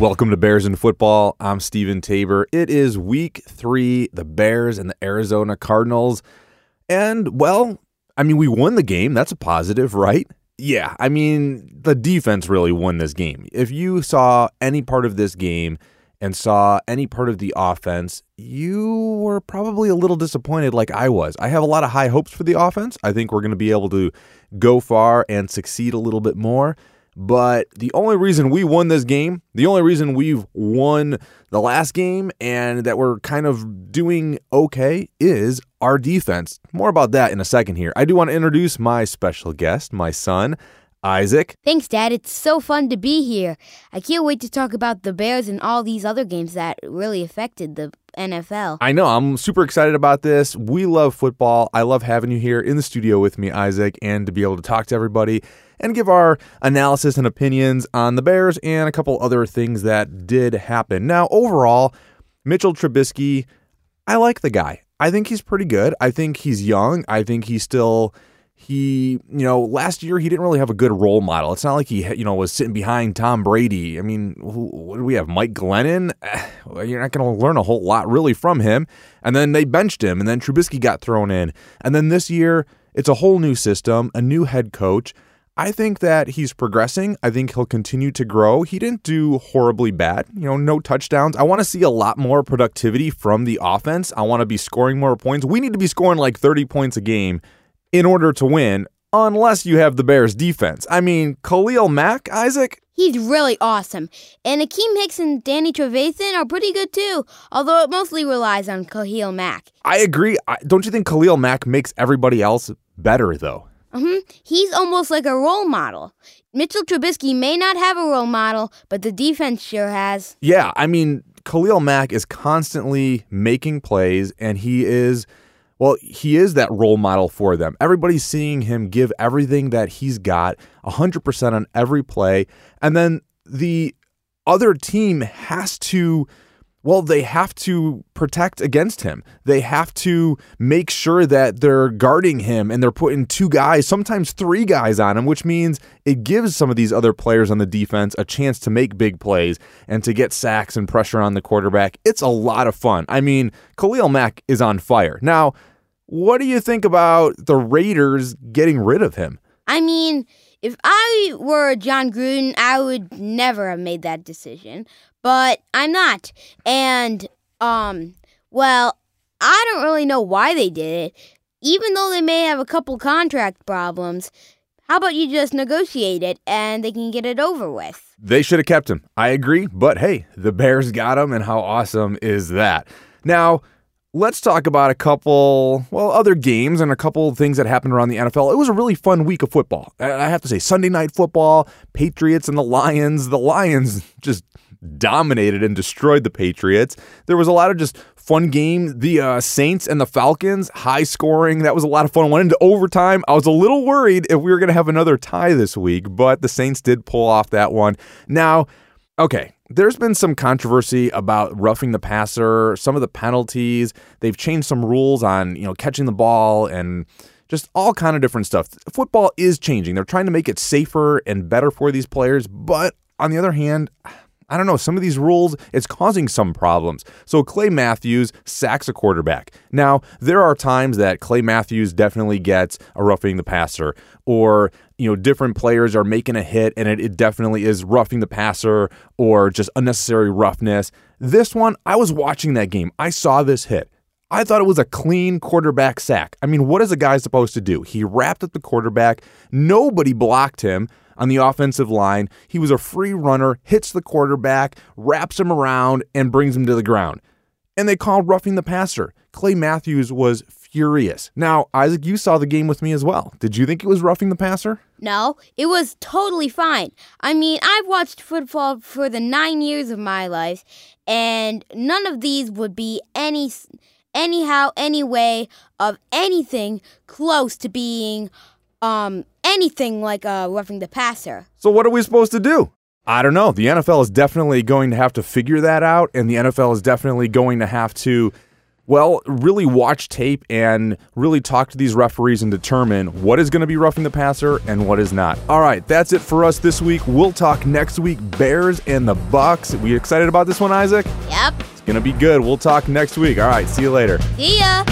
Welcome to Bears in Football. I'm Stephen Tabor. It is week three, the Bears and the Arizona Cardinals. And, well, I mean, we won the game. That's a positive, right? Yeah, I mean, the defense really won this game. If you saw any part of this game and saw any part of the offense, you were probably a little disappointed like I was. I have a lot of high hopes for the offense. I think we're going to be able to go far and succeed a little bit more. But the only reason we won this game, the only reason we've won the last game and that we're kind of doing okay is our defense. More about that in a second here. I do want to introduce my special guest, my son, Isaac. Thanks, Dad. It's so fun to be here. I can't wait to talk about the Bears and all these other games that really affected the NFL. I know. I'm super excited about this. We love football. I love having you here in the studio with me, Isaac, and to be able to talk to everybody and give our analysis and opinions on the Bears and a couple other things that did happen. Now, overall, Mitchell Trubisky, I like the guy. I think he's pretty good. I think he's young. I think he's still he, you know, last year he didn't really have a good role model. It's not like he, you know, was sitting behind Tom Brady. I mean, who, what do we have? Mike Glennon? You're not going to learn a whole lot really from him. And then they benched him, and then Trubisky got thrown in. And then this year, it's a whole new system, a new head coach. I think that he's progressing. I think he'll continue to grow. He didn't do horribly bad, you know, no touchdowns. I want to see a lot more productivity from the offense. I want to be scoring more points. We need to be scoring like 30 points a game in order to win, unless you have the Bears defense. I mean, Khalil Mack, Isaac? He's really awesome. And Akiem Hicks and Danny Trevathan are pretty good too, although it mostly relies on Khalil Mack. I agree. Don't you think Khalil Mack makes everybody else better, though? Mm-hmm. He's almost like a role model. Mitchell Trubisky may not have a role model, but the defense sure has. Yeah, I mean, Khalil Mack is constantly making plays, and he is, well, he is that role model for them. Everybody's seeing him give everything that he's got, 100% on every play. And then the other team has to well, they have to protect against him. They have to make sure that they're guarding him and they're putting two guys, sometimes three guys on him, which means it gives some of these other players on the defense a chance to make big plays and to get sacks and pressure on the quarterback. It's a lot of fun. I mean, Khalil Mack is on fire. Now, what do you think about the Raiders getting rid of him? I mean, if I were Jon Gruden, I would never have made that decision but I'm not. And, um, well, I don't really know why they did it. Even though they may have a couple contract problems, how about you just negotiate it and they can get it over with? They should have kept him. I agree. But hey, the Bears got him, and how awesome is that? Now, let's talk about a couple, well, other games and a couple things that happened around the NFL. It was a really fun week of football. I have to say, Sunday night football, Patriots and the Lions. The Lions just dominated and destroyed the Patriots. There was a lot of just fun game. The uh, Saints and the Falcons, high scoring. That was a lot of fun. Went into overtime. I was a little worried if we were going to have another tie this week, but the Saints did pull off that one. Now, okay, there's been some controversy about roughing the passer, some of the penalties. They've changed some rules on, you know, catching the ball and just all kind of different stuff. Football is changing. They're trying to make it safer and better for these players, but on the other hand, I don't know, some of these rules, it's causing some problems. So Clay Matthews sacks a quarterback. Now, there are times that Clay Matthews definitely gets a roughing the passer, or, you know, different players are making a hit and it, it definitely is roughing the passer or just unnecessary roughness. This one, I was watching that game. I saw this hit. I thought it was a clean quarterback sack. I mean, what is a guy supposed to do? He wrapped up the quarterback. Nobody blocked him on the offensive line. He was a free runner, hits the quarterback, wraps him around, and brings him to the ground. And they called roughing the passer. Clay Matthews was furious. Now, Isaac, you saw the game with me as well. Did you think it was roughing the passer? No, it was totally fine. I mean, I've watched football for the nine years of my life, and none of these would be any, anyhow, any way of anything close to being um anything like uh, roughing the passer. So what are we supposed to do? I don't know. The NFL is definitely going to have to figure that out, and the NFL is definitely going to have to, well, really watch tape and really talk to these referees and determine what is going to be roughing the passer and what is not. All right, that's it for us this week. We'll talk next week Bears and the Bucks. We excited about this one, Isaac? Yep. It's going to be good. We'll talk next week. All right, see you later. See ya.